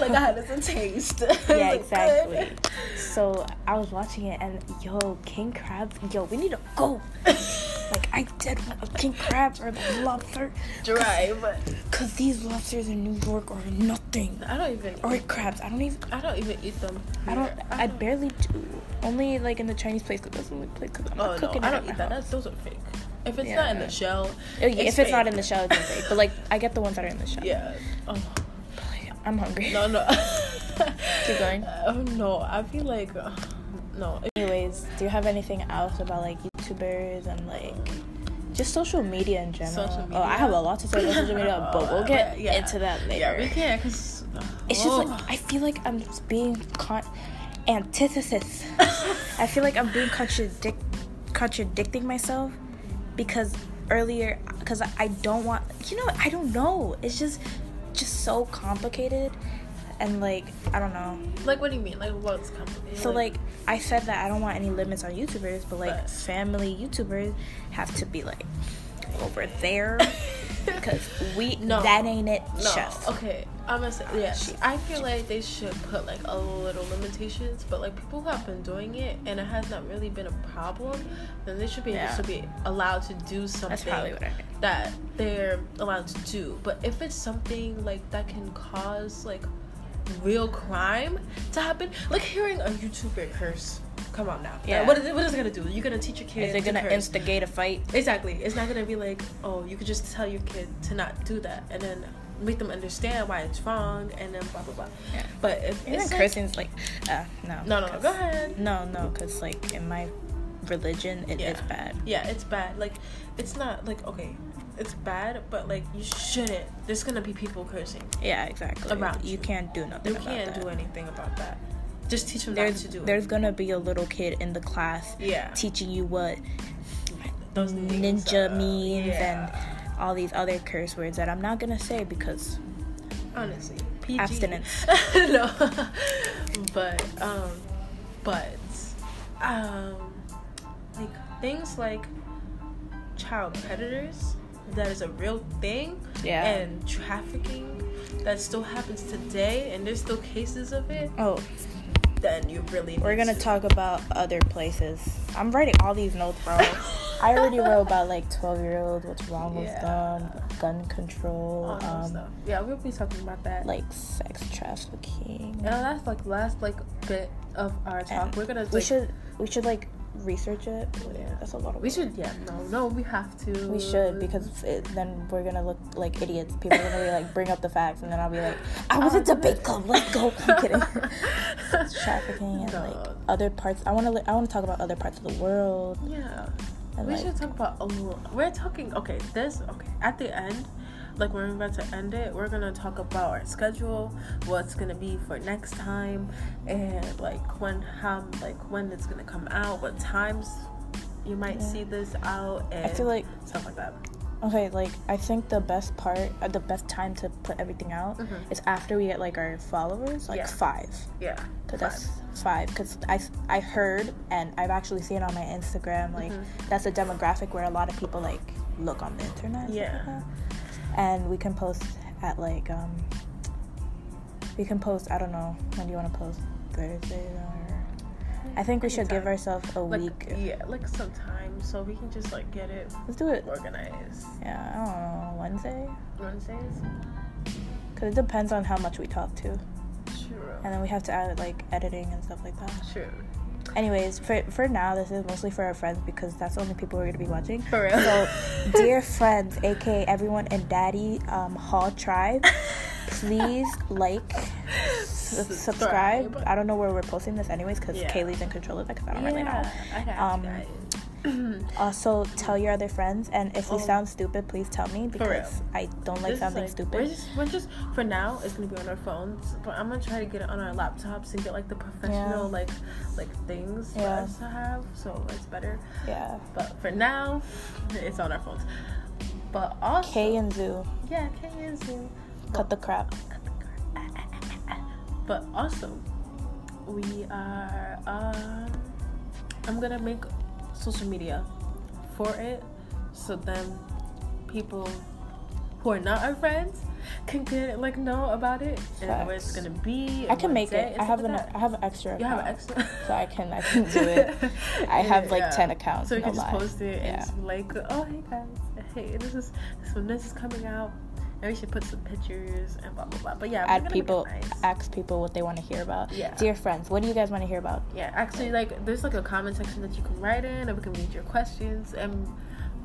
Speaker 2: like I had this a taste.
Speaker 1: yeah, exactly. So I was watching it, and yo, king crabs, yo, we need to go. like I did want a king crab or the lobster,
Speaker 2: Drive.
Speaker 1: cause these lobsters in New York are nothing.
Speaker 2: I don't even.
Speaker 1: Or crabs, I don't even.
Speaker 2: I don't even eat them.
Speaker 1: I don't.
Speaker 2: here.
Speaker 1: I barely do. Only like in the Chinese place, cause that's the only place. Cause I'm
Speaker 2: Oh
Speaker 1: not
Speaker 2: no,
Speaker 1: cooking
Speaker 2: I
Speaker 1: it
Speaker 2: don't eat that. That's, those are fake. If it's not in the shell,
Speaker 1: Oh, if it's not in the shell, it's fake. But like, I get the ones that are in the shell.
Speaker 2: Yeah. Oh
Speaker 1: I'm hungry.
Speaker 2: no no.
Speaker 1: Keep going.
Speaker 2: Oh no, I feel like uh, no.
Speaker 1: Anyways, do you have anything else about like YouTubers and like just social media in general?
Speaker 2: Social
Speaker 1: Oh, I have a lot to say about social media, but we'll get
Speaker 2: Uh, yeah.
Speaker 1: into that later.
Speaker 2: Yeah, we can because
Speaker 1: It's just like I feel like I'm just being con- antithesis. I feel like I'm being contradict contradicting myself because earlier because I don't want you know I don't know it's just just so complicated and like I don't know
Speaker 2: like what do you mean? Like what's complicated?
Speaker 1: so like I said that I don't want any limits on YouTubers but like
Speaker 2: But-
Speaker 1: family YouTubers have to be like over there because we
Speaker 2: No.
Speaker 1: that ain't it
Speaker 2: no,
Speaker 1: chef
Speaker 2: okay. I'm gonna say yes. I feel like they should put like a little limitations, but like people who have been doing it and it has not really been a problem, then they should be
Speaker 1: Yeah.
Speaker 2: to be allowed to do something
Speaker 1: that's probably what I mean.
Speaker 2: that they're allowed to do. But if it's something like that can cause like real crime to happen, like hearing a YouTuber curse. Come on now.
Speaker 1: Yeah.
Speaker 2: What is it? What is it gonna do? You're gonna teach your kid.
Speaker 1: is it gonna
Speaker 2: curse.
Speaker 1: instigate a fight
Speaker 2: Exactly. It's not gonna be like, oh, you could just tell your kid to not do that, and then make them understand why it's wrong, and then blah blah blah.
Speaker 1: Yeah.
Speaker 2: But if it's like,
Speaker 1: cursing's like, uh, no.
Speaker 2: no, no, go ahead.
Speaker 1: No, no, because like in my religion, it is
Speaker 2: Yeah.
Speaker 1: bad.
Speaker 2: Yeah, it's bad. Like, it's not like okay, it's bad, but like you shouldn't. There's gonna be people cursing.
Speaker 1: Yeah, exactly.
Speaker 2: Around
Speaker 1: you
Speaker 2: you.
Speaker 1: can't do nothing.
Speaker 2: You
Speaker 1: about
Speaker 2: can't do anything about that. Just teach them
Speaker 1: There's
Speaker 2: to do It.
Speaker 1: there's gonna be a little kid in the class
Speaker 2: Yeah.
Speaker 1: teaching you what
Speaker 2: Those
Speaker 1: ninja means
Speaker 2: yeah.
Speaker 1: and all these other curse words that I'm not gonna say because
Speaker 2: honestly PG.
Speaker 1: Abstinence.
Speaker 2: no but um but um like things like child predators that is a real thing
Speaker 1: Yeah.
Speaker 2: and trafficking that still happens today and there's still cases of it
Speaker 1: oh,
Speaker 2: then you really
Speaker 1: we're gonna
Speaker 2: to-
Speaker 1: talk about other places. I'm writing all these notes, bro. I already wrote about like 12 year olds, what's wrong with them, gun control, um,
Speaker 2: yeah we'll be talking about that
Speaker 1: like sex trafficking.
Speaker 2: and that's like last like bit of our talk
Speaker 1: And
Speaker 2: we're gonna
Speaker 1: we should we should like research it. Yeah, that's a lot of.
Speaker 2: We
Speaker 1: work.
Speaker 2: should, yeah, no, no, we have to.
Speaker 1: We should because it, then we're gonna look like idiots. People are gonna be like, bring up the facts, and then I'll be like, I was
Speaker 2: Um,
Speaker 1: at debate club. Let's go. I'm kidding. Trafficking and
Speaker 2: No.
Speaker 1: like other parts. I want to. I want to talk about other parts of the world.
Speaker 2: Yeah.
Speaker 1: And
Speaker 2: we
Speaker 1: like,
Speaker 2: should talk about a little. We're talking. Okay, this. Okay, at the end, like when we're about to end it, we're gonna talk about our schedule, what's gonna be for next time, and like when how like when it's gonna come out, what times you might
Speaker 1: Yeah.
Speaker 2: see this out, and
Speaker 1: I feel like
Speaker 2: stuff like that.
Speaker 1: okay, like I think the best part, uh, the best time to put everything out
Speaker 2: Mhm.
Speaker 1: is after we get like our followers, like
Speaker 2: Yeah.
Speaker 1: five.
Speaker 2: Yeah.
Speaker 1: Cause that's five. Cause I, I heard and I've actually seen on my Instagram like
Speaker 2: Mhm.
Speaker 1: that's a demographic where a lot of people like look on the internet.
Speaker 2: Yeah.
Speaker 1: like. And we can post at like um. We can post. I don't know when do you want to post Thursday or. I think we should give ourselves a
Speaker 2: Like
Speaker 1: week.
Speaker 2: yeah, like some time so we can just like get it
Speaker 1: Let's do it.
Speaker 2: organized.
Speaker 1: Yeah, I don't know Wednesday.
Speaker 2: Wednesdays.
Speaker 1: Cause it depends on how much we talk to,
Speaker 2: True.
Speaker 1: and then we have to add like editing and stuff like that.
Speaker 2: True.
Speaker 1: Anyways, for for now, this is mostly for our friends because that's the only people we're gonna be watching.
Speaker 2: For real.
Speaker 1: So, dear friends, aka everyone in Daddy um, Hall Tribe, please like, s- subscribe. I don't know where we're posting this anyways because
Speaker 2: Yeah.
Speaker 1: Kaylee's in control of it because I don't really know.
Speaker 2: Yeah, I
Speaker 1: Um. Also, tell your other friends, and if we
Speaker 2: Oh.
Speaker 1: sound stupid, please tell me because I don't like
Speaker 2: This
Speaker 1: sounding
Speaker 2: like,
Speaker 1: stupid.
Speaker 2: We're just, we're just for now. It's gonna be on our phones, but I'm gonna try to get it on our laptops and get like the professional
Speaker 1: Yeah.
Speaker 2: like like things for
Speaker 1: Yeah.
Speaker 2: us to have, so it's better.
Speaker 1: yeah.
Speaker 2: But for now, it's on our phones. But also,
Speaker 1: K and Zoo,
Speaker 2: yeah, K and Zoom.
Speaker 1: cut the crap.
Speaker 2: But also, we are. Um, I'm gonna make social media for it, so then people who are not our friends can get like know about it and where it's gonna be.
Speaker 1: I can make it. I have
Speaker 2: like
Speaker 1: an
Speaker 2: that.
Speaker 1: I have an extra.
Speaker 2: You have an extra.
Speaker 1: so I can I can do it. I have like
Speaker 2: Yeah.
Speaker 1: ten accounts.
Speaker 2: So you can just
Speaker 1: lie.
Speaker 2: post it and
Speaker 1: Yeah.
Speaker 2: just like, oh hey guys, hey this is this when this is coming out, we should put some pictures and blah blah blah. But yeah,
Speaker 1: Add
Speaker 2: gonna make it
Speaker 1: people,
Speaker 2: nice.
Speaker 1: ask people what they want to hear about.
Speaker 2: Yeah.
Speaker 1: Dear friends, what do you guys want to hear about?
Speaker 2: Yeah, actually, like there's like a comment section that you can write in, and we can read your questions, and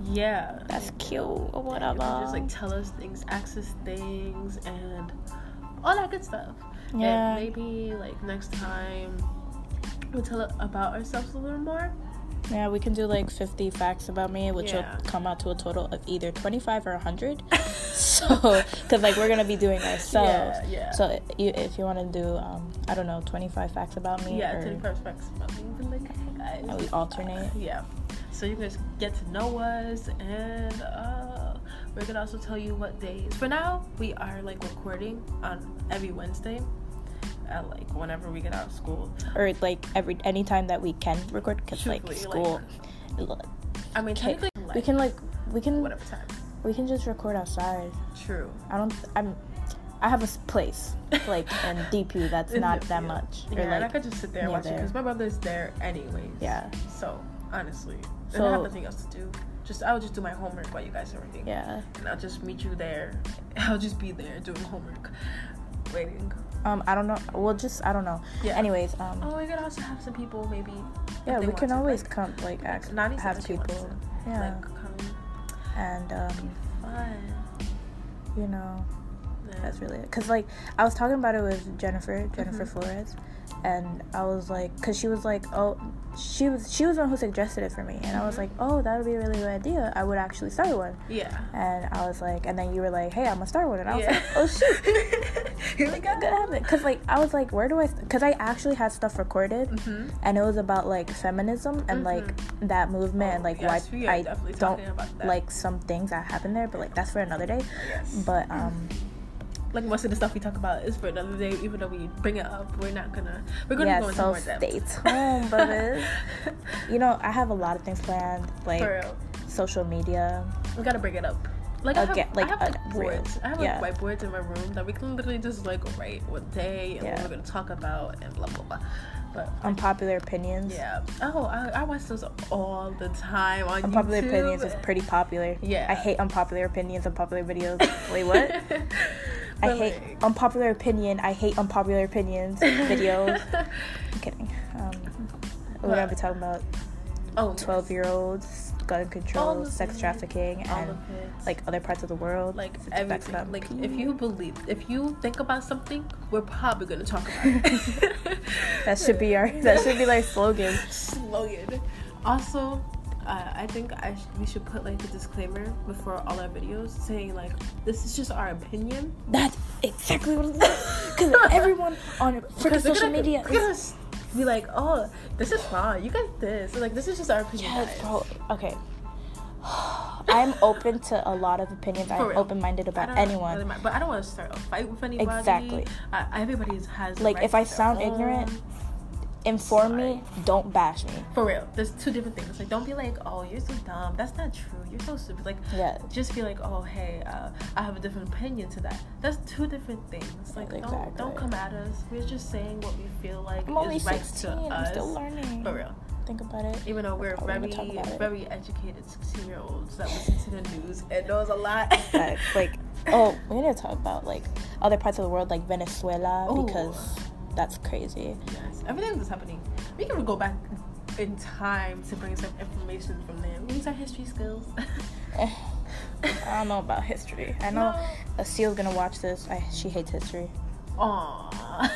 Speaker 2: yeah,
Speaker 1: That's cute. Or whatever.
Speaker 2: just like tell us things, ask us things, and all that good stuff.
Speaker 1: Yeah.
Speaker 2: And maybe like next time we'll tell about ourselves a little more.
Speaker 1: Yeah, we can do like 50 facts about me, which
Speaker 2: Yeah.
Speaker 1: will come out to a total of either 25 or 100. so, because like we're gonna be doing ourselves.
Speaker 2: Yeah, yeah.
Speaker 1: So you, if you want to do, um, I don't know, 25 facts about me,
Speaker 2: Yeah,
Speaker 1: or,
Speaker 2: ten first facts about me. Like, hey guys.
Speaker 1: and we alternate.
Speaker 2: Yeah. So you guys get to know us, and uh, we're gonna also tell you what days. For now, we are like recording on every Wednesday, at like whenever we get out of school.
Speaker 1: or like every anytime that we can record because like school
Speaker 2: I mean, technically,
Speaker 1: we can like we can
Speaker 2: whatever time.
Speaker 1: we can just record outside
Speaker 2: True.
Speaker 1: i don't i'm i have a place like in dp that's not that much
Speaker 2: Yeah,
Speaker 1: or
Speaker 2: and I could just sit there and watch it because my brother's there anyways.
Speaker 1: Yeah.
Speaker 2: So honestly,
Speaker 1: So-
Speaker 2: I don't have nothing else to do. Just I would just do my homework while you guys are reading.
Speaker 1: yeah
Speaker 2: And I'll just meet you there. I'll just be there doing homework, waiting.
Speaker 1: Um i don't know we'll just i don't know
Speaker 2: Yeah.
Speaker 1: anyways um
Speaker 2: Oh, we could also have some people maybe.
Speaker 1: yeah we can
Speaker 2: to,
Speaker 1: always
Speaker 2: like,
Speaker 1: come like ask
Speaker 2: said
Speaker 1: have
Speaker 2: that she wants
Speaker 1: people yeah
Speaker 2: Like come.
Speaker 1: and um
Speaker 2: Fun.
Speaker 1: you know
Speaker 2: Yeah.
Speaker 1: that's really it because like i was talking about it with jennifer jennifer
Speaker 2: Mhm.
Speaker 1: flores and i was like because she was like oh she was she was the one who suggested it for me and i was
Speaker 2: Mhm.
Speaker 1: like oh that would be a really good idea i would actually start one
Speaker 2: Yeah.
Speaker 1: and i was like and then you were like hey i'm gonna start one and i was
Speaker 2: Yeah.
Speaker 1: like oh shoot
Speaker 2: Here we go.
Speaker 1: good habit because like i was like where do i because i actually had stuff recorded
Speaker 2: Mhm.
Speaker 1: and it was about like feminism and like that movement and
Speaker 2: Oh,
Speaker 1: like
Speaker 2: yes,
Speaker 1: why i don't
Speaker 2: talking about that.
Speaker 1: like some things that happen there but like that's for another day
Speaker 2: Yes.
Speaker 1: but um
Speaker 2: like most of the stuff we talk about is for another day. Even though we bring it up, we're not gonna. We're gonna
Speaker 1: yeah
Speaker 2: go into
Speaker 1: so
Speaker 2: more depth.
Speaker 1: stay tuned brothers you know i have a lot of things planned like social media
Speaker 2: we gotta bring it up. Like I have,
Speaker 1: like,
Speaker 2: I have like
Speaker 1: uh,
Speaker 2: boards. I have
Speaker 1: Yeah.
Speaker 2: like whiteboards in my room that we can literally just like write what day and
Speaker 1: Yeah.
Speaker 2: what we're gonna talk about and blah blah blah. But
Speaker 1: unpopular opinions
Speaker 2: yeah. Oh, I, I watch those all the time on
Speaker 1: unpopular
Speaker 2: YouTube.
Speaker 1: opinions is pretty popular
Speaker 2: Yeah.
Speaker 1: i hate unpopular opinions unpopular videos wait what I
Speaker 2: But,
Speaker 1: hate
Speaker 2: like-
Speaker 1: unpopular opinion. I hate unpopular opinions videos. I'm kidding. Um, we're gonna be talking about
Speaker 2: Oh,
Speaker 1: 12 year olds, gun control, sex trafficking,
Speaker 2: All
Speaker 1: and like other parts of the world.
Speaker 2: like
Speaker 1: affects
Speaker 2: everything.
Speaker 1: them.
Speaker 2: Like if you believe, if you think about something, we're probably gonna talk about it.
Speaker 1: that should be our that should be like slogan.
Speaker 2: slogan. Also, uh, I think I sh- we should put like a disclaimer before all our videos saying like this is just our opinion.
Speaker 1: That's exactly what it is. Because everyone on freaking social
Speaker 2: gonna-
Speaker 1: media
Speaker 2: they're be like, oh, this is wrong. You got this. Like this is just our opinion.
Speaker 1: Yes, bro. Okay. I'm open to a lot of opinions.
Speaker 2: For
Speaker 1: I'm
Speaker 2: real.
Speaker 1: open minded about anyone.
Speaker 2: really mind, but I don't want to start a fight with anybody.
Speaker 1: Exactly.
Speaker 2: Uh, everybody has
Speaker 1: Like, if I sound
Speaker 2: own-
Speaker 1: Inform me, don't bash me.
Speaker 2: For real, there's two different things. Like, don't be like, "Oh, you're so dumb." That's not true. You're so stupid. Like,
Speaker 1: Yeah.
Speaker 2: just be like, "Oh, hey, uh, I have a different opinion to that." That's two different things. Like, don't don't come at us. We're just saying what we feel like
Speaker 1: I'm
Speaker 2: is right
Speaker 1: 16.
Speaker 2: to
Speaker 1: I'm
Speaker 2: us.
Speaker 1: still learning.
Speaker 2: For real,
Speaker 1: Think about it.
Speaker 2: even though we're very
Speaker 1: gonna talk about it.
Speaker 2: very educated 16 year olds that listen to the news and knows a lot.
Speaker 1: Like, oh, we need to talk about like other parts of the world, like Venezuela,
Speaker 2: Ooh.
Speaker 1: because that's crazy.
Speaker 2: Yes, everything that's happening. We can go back in time to bring some information from there. We use our history skills.
Speaker 1: Eh, I don't know about history. I know
Speaker 2: No.
Speaker 1: Aseel's gonna watch this. I, she hates history.
Speaker 2: Aww.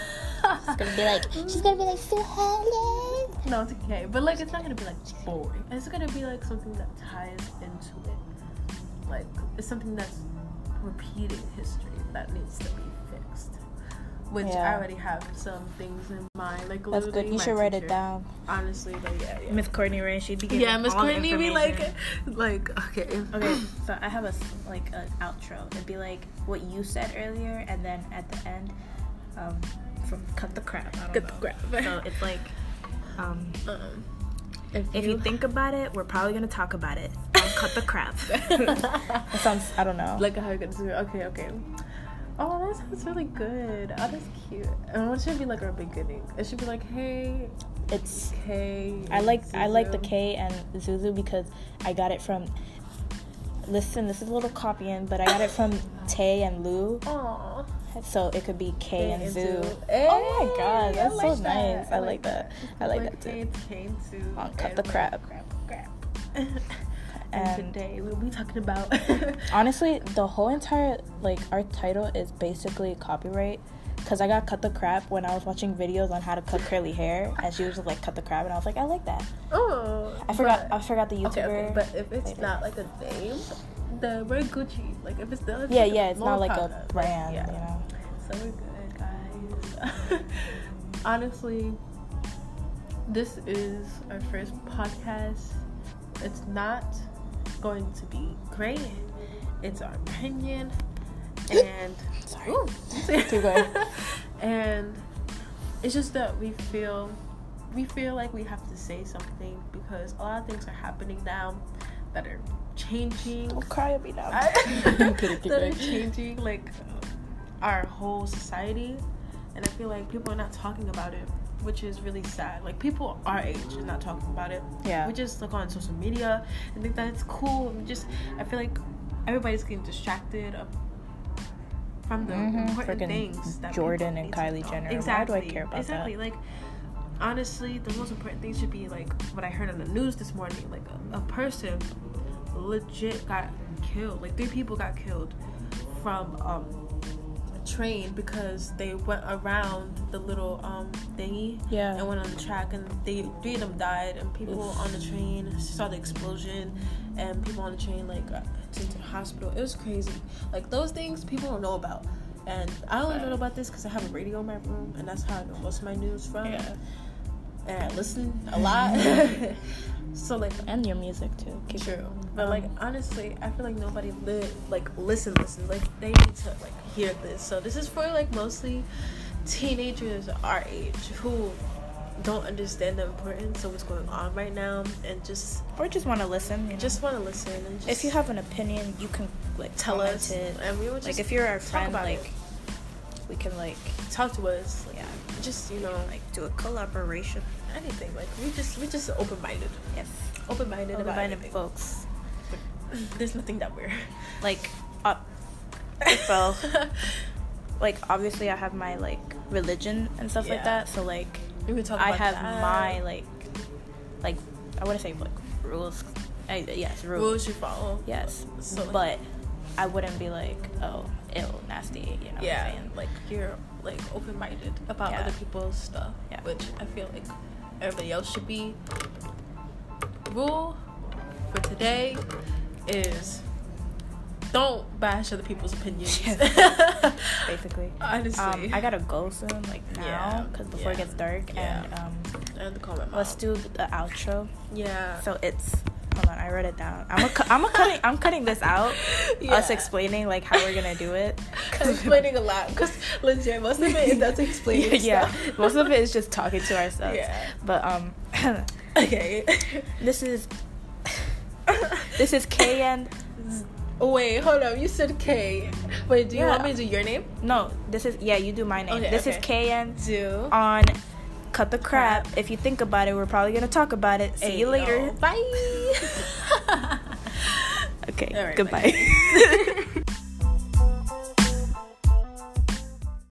Speaker 1: She's gonna be like, she's gonna be like, so Helen.
Speaker 2: no, it's okay. But like, it's not gonna be like boring. It's gonna be like something that ties into it. Like, it's something that's repeating history that needs to be. Which I already have some things in mind. Like,
Speaker 1: That's good. You
Speaker 2: my
Speaker 1: should write it down.
Speaker 2: Honestly, but yeah, yeah.
Speaker 1: Miss Courtney Ray, she'd be giving
Speaker 2: yeah, Miss
Speaker 1: all the
Speaker 2: Courtney be like, like, okay,
Speaker 1: Okay, so I have a like an outro. It'd be like what you said earlier, and then at the end, um, from cut the crap.
Speaker 2: Cut the crap.
Speaker 1: So it's like, um,
Speaker 2: Um,
Speaker 1: if you think about it, we're probably gonna talk about it. Um, cut the crap. it sounds. I don't know.
Speaker 2: like how you're gonna do it. Okay, okay. Oh, that sounds really good. Oh, that's cute. And what should be like our beginning? It should be like, hey,
Speaker 1: it's.
Speaker 2: K.
Speaker 1: I like I like the
Speaker 2: Zuzu.
Speaker 1: K and Zuzu because I got it from. Listen, this is a little copying, but I got it from Tay and Lou,
Speaker 2: Aw.
Speaker 1: so it could be K and Zoo.
Speaker 2: Zoo.
Speaker 1: Oh my god, that's
Speaker 2: like
Speaker 1: so
Speaker 2: that.
Speaker 1: nice. I like that. I like that too.
Speaker 2: K and Zoo.
Speaker 1: On Cut the Crap.
Speaker 2: Crap, crap. and
Speaker 1: And-
Speaker 2: today we'll be talking about.
Speaker 1: Honestly, the whole entire like our title is basically copyright. Cause I got cut the crap when I was watching videos on how to cut curly hair, and she was just like cut the crap, and I was like, I like that.
Speaker 2: oh.
Speaker 1: I forgot.
Speaker 2: but-
Speaker 1: I forgot the YouTuber.
Speaker 2: Okay, okay, but if it's
Speaker 1: later.
Speaker 2: not like a name, the we're Gucci. Like if it's the
Speaker 1: yeah, yeah, it's not like a
Speaker 2: product, like,
Speaker 1: brand,
Speaker 2: yeah.
Speaker 1: you know.
Speaker 2: So we're good, guys. Honestly, this is our first podcast. It's not going to be great. It's our opinion, and
Speaker 1: Sorry.
Speaker 2: Ooh.
Speaker 1: Keep going.
Speaker 2: and it's just that we feel we feel like we have to say something because a lot of things are happening now that are changing
Speaker 1: Don't cry at me now.
Speaker 2: I-
Speaker 1: I'm kidding, keep
Speaker 2: that are changing like our whole society and i feel like people are not talking about it which is really sad like people our age are not talking about it
Speaker 1: Yeah.
Speaker 2: we just look on social media and think that it's cool and just i feel like everybody's getting distracted of, from the
Speaker 1: Mhm,
Speaker 2: important
Speaker 1: freaking
Speaker 2: things that Jordyn
Speaker 1: and Kylie. Jenner. Why do I
Speaker 2: exactly
Speaker 1: care about that?
Speaker 2: exactly like honestly the most important thing should be like what i heard on the news this morning like a, a person legit got killed like three people got killed from um train because they went around the little um thingy
Speaker 1: Yeah.
Speaker 2: and went on the track and they three of them died and people
Speaker 1: Oof.
Speaker 2: on the train saw the explosion and people on the train like got to the hospital it was crazy like those things people don't know about and i only know about this because i have a radio in my room and that's how i know most of my news from
Speaker 1: Yeah.
Speaker 2: and i listen a lot so like
Speaker 1: and your music too. Keep
Speaker 2: True, but
Speaker 1: Um,
Speaker 2: like honestly, I feel like nobody li- like listen, listen. Like they need to like hear this. So this is for like mostly teenagers our age who don't understand the importance of what's going on right now and just
Speaker 1: Or just want to listen. You know?
Speaker 2: just want to listen and just
Speaker 1: if you have an opinion, you can like
Speaker 2: tell us
Speaker 1: it.
Speaker 2: and we would just
Speaker 1: Like if you're our friend, like
Speaker 2: it.
Speaker 1: we can like
Speaker 2: talk to us.
Speaker 1: Yeah,
Speaker 2: just you know like
Speaker 1: do a collaboration.
Speaker 2: anything. Like we just we just open minded,
Speaker 1: Yes,
Speaker 2: open minded about
Speaker 1: open-minded
Speaker 2: anything.
Speaker 1: folks.
Speaker 2: There's nothing that we're
Speaker 1: Like, uh, up so like obviously I have my like religion and stuff like that. So like
Speaker 2: we can talk
Speaker 1: I have
Speaker 2: that.
Speaker 1: my like like I wouldn't say like rules. I, yes, rules.
Speaker 2: Rules you follow.
Speaker 1: Yes,
Speaker 2: So,
Speaker 1: but I wouldn't be like, oh, ill, nasty. You know what
Speaker 2: yeah,
Speaker 1: I'm saying?
Speaker 2: like you're like open minded about
Speaker 1: Yeah.
Speaker 2: other people's stuff,
Speaker 1: Yeah.
Speaker 2: which I feel like everybody else should be. Rule for today is don't bash other people's opinions.
Speaker 1: Basically.
Speaker 2: Honestly,
Speaker 1: Um, I gotta go soon, like
Speaker 2: Yeah,
Speaker 1: now, because before it gets dark.
Speaker 2: yeah.
Speaker 1: And um,
Speaker 2: I have to call my mom.
Speaker 1: let's do the outro.
Speaker 2: yeah.
Speaker 1: So it's hold on, I wrote it down. I'm a, cu- I'm a cutting I'm cutting this out. Us explaining like how we're gonna do it.
Speaker 2: Explaining a lot because legit most of it is us explaining
Speaker 1: yeah,
Speaker 2: stuff.
Speaker 1: most of it is just talking to ourselves.
Speaker 2: Yeah.
Speaker 1: But um,
Speaker 2: Okay.
Speaker 1: this is this is KN.
Speaker 2: Wait, hold up. You said K. Wait, do you
Speaker 1: Yeah.
Speaker 2: want me to do your name?
Speaker 1: No, this is yeah. You do my name.
Speaker 2: Okay,
Speaker 1: this is
Speaker 2: okay.
Speaker 1: KN
Speaker 2: Do.
Speaker 1: on Cut the Crap. If you think about it, we're probably gonna talk about it. See you later.
Speaker 2: Bye.
Speaker 1: Okay.
Speaker 2: Right,
Speaker 1: goodbye.